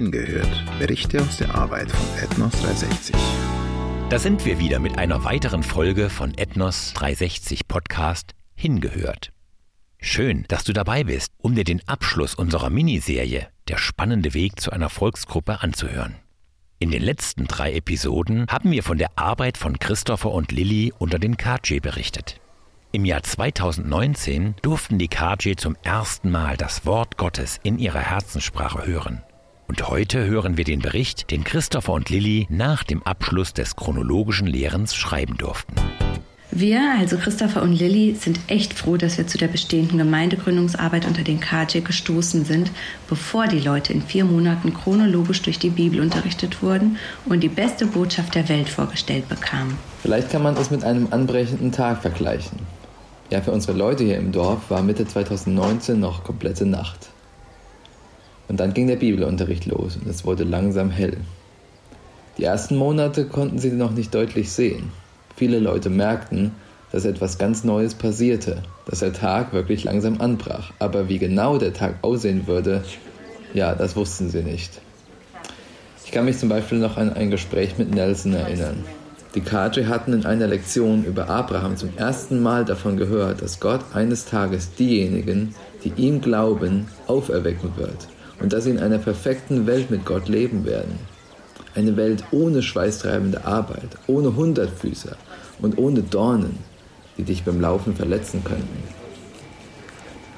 Hingehört. Berichte aus der Arbeit von Ethnos 360. Da sind wir wieder mit einer weiteren Folge von Ethnos 360 Podcast Hingehört. Schön, dass du dabei bist, um dir den Abschluss unserer Miniserie Der spannende Weg zu einer Volksgruppe anzuhören. In den letzten drei Episoden haben wir von der Arbeit von Christopher und Lilly unter den KJ berichtet. Im Jahr 2019 durften die KJ zum ersten Mal das Wort Gottes in ihrer Herzenssprache hören. Und heute hören wir den Bericht, den Christopher und Lilly nach dem Abschluss des chronologischen Lehrens schreiben durften. Wir, also Christopher und Lilly, sind echt froh, dass wir zu der bestehenden Gemeindegründungsarbeit unter den KJ gestoßen sind, bevor die Leute in vier Monaten chronologisch durch die Bibel unterrichtet wurden und die beste Botschaft der Welt vorgestellt bekamen. Vielleicht kann man es mit einem anbrechenden Tag vergleichen. Ja, für unsere Leute hier im Dorf war Mitte 2019 noch komplette Nacht. Und dann ging der Bibelunterricht los und es wurde langsam hell. Die ersten Monate konnten sie noch nicht deutlich sehen. Viele Leute merkten, dass etwas ganz Neues passierte, dass der Tag wirklich langsam anbrach. Aber wie genau der Tag aussehen würde, ja, das wussten sie nicht. Ich kann mich zum Beispiel noch an ein Gespräch mit Nelson erinnern. Die Kadri hatten in einer Lektion über Abraham zum ersten Mal davon gehört, dass Gott eines Tages diejenigen, die ihm glauben, auferwecken wird und dass sie in einer perfekten Welt mit Gott leben werden. Eine Welt ohne schweißtreibende Arbeit, ohne Hundertfüßer und ohne Dornen, die dich beim Laufen verletzen könnten.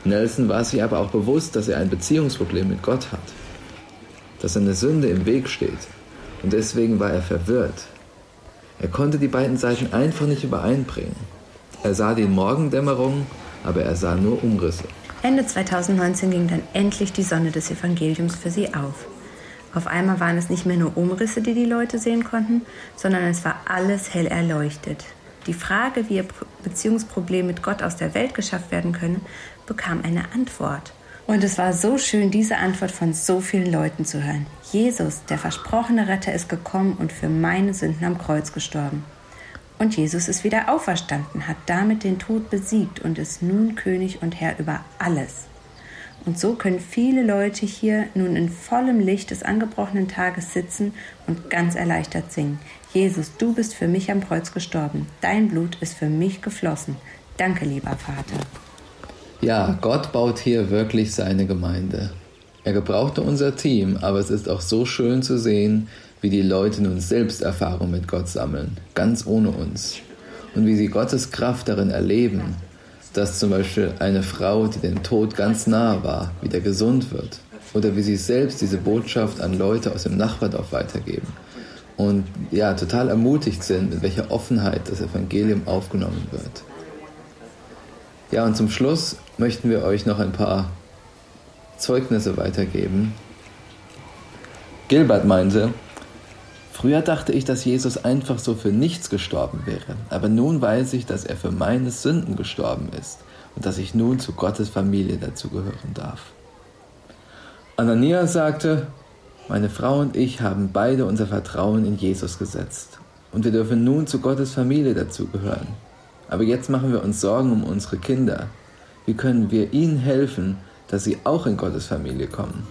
Nelson war sich aber auch bewusst, dass er ein Beziehungsproblem mit Gott hat, dass eine Sünde im Weg steht und deswegen war er verwirrt er konnte die beiden Seiten einfach nicht übereinbringen. Er sah die Morgendämmerung, aber er sah nur Umrisse. Ende 2019 ging dann endlich die Sonne des Evangeliums für sie auf. Auf einmal waren es nicht mehr nur Umrisse, die die Leute sehen konnten, sondern es war alles hell erleuchtet. Die Frage, wie ihr Beziehungsproblem mit Gott aus der Welt geschafft werden könne, bekam eine Antwort. Und es war so schön, diese Antwort von so vielen Leuten zu hören. Jesus, der versprochene Retter, ist gekommen und für meine Sünden am Kreuz gestorben. Und Jesus ist wieder auferstanden, hat damit den Tod besiegt und ist nun König und Herr über alles. Und so können viele Leute hier nun in vollem Licht des angebrochenen Tages sitzen und ganz erleichtert singen. Jesus, du bist für mich am Kreuz gestorben. Dein Blut ist für mich geflossen. Danke, lieber Vater. Ja, Gott baut hier wirklich seine Gemeinde. Er gebrauchte unser Team, aber es ist auch so schön zu sehen, wie die Leute nun selbst Erfahrung mit Gott sammeln, ganz ohne uns. Und wie sie Gottes Kraft darin erleben, dass zum Beispiel eine Frau, die dem Tod ganz nahe war, wieder gesund wird. Oder wie sie selbst diese Botschaft an Leute aus dem Nachbardorf weitergeben. Und ja, total ermutigt sind, mit welcher Offenheit das Evangelium aufgenommen wird. Ja, und zum Schluss möchten wir euch noch ein paar Zeugnisse weitergeben. Gilbert meinte, früher dachte ich, dass Jesus einfach so für nichts gestorben wäre, aber nun weiß ich, dass er für meine Sünden gestorben ist und dass ich nun zu Gottes Familie dazugehören darf. Ananias sagte, meine Frau und ich haben beide unser Vertrauen in Jesus gesetzt und wir dürfen nun zu Gottes Familie dazugehören. Aber jetzt machen wir uns Sorgen um unsere Kinder. Wie können wir ihnen helfen, dass sie auch in Gottes Familie kommen?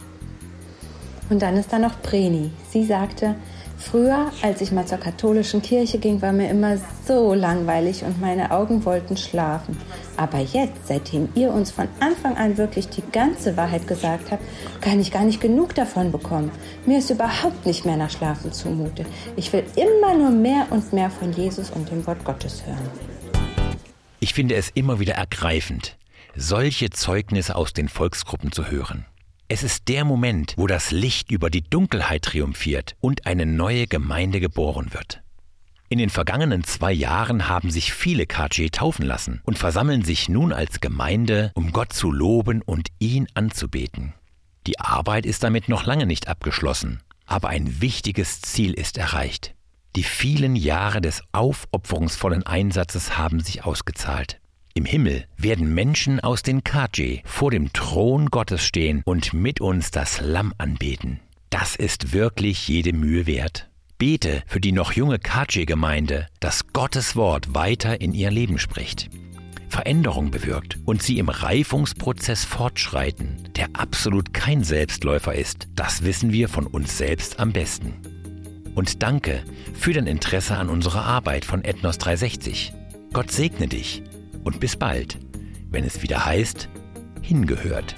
Und dann ist da noch Vreni. Sie sagte, früher, als ich mal zur katholischen Kirche ging, war mir immer so langweilig und meine Augen wollten schlafen. Aber jetzt, seitdem ihr uns von Anfang an wirklich die ganze Wahrheit gesagt habt, kann ich gar nicht genug davon bekommen. Mir ist überhaupt nicht mehr nach Schlafen zumute. Ich will immer nur mehr und mehr von Jesus und dem Wort Gottes hören. Ich finde es immer wieder ergreifend, solche Zeugnisse aus den Volksgruppen zu hören. Es ist der Moment, wo das Licht über die Dunkelheit triumphiert und eine neue Gemeinde geboren wird. In den vergangenen zwei Jahren haben sich viele KJ taufen lassen und versammeln sich nun als Gemeinde, um Gott zu loben und ihn anzubeten. Die Arbeit ist damit noch lange nicht abgeschlossen, aber ein wichtiges Ziel ist erreicht. Die vielen Jahre des aufopferungsvollen Einsatzes haben sich ausgezahlt. Im Himmel werden Menschen aus den Kaji vor dem Thron Gottes stehen und mit uns das Lamm anbeten. Das ist wirklich jede Mühe wert. Bete für die noch junge Kaji-Gemeinde, dass Gottes Wort weiter in ihr Leben spricht. Veränderung bewirkt und sie im Reifungsprozess fortschreiten, der absolut kein Selbstläufer ist, das wissen wir von uns selbst am besten. Und danke für dein Interesse an unserer Arbeit von Ethnos 360. Gott segne dich und bis bald, wenn es wieder heißt, hingehört.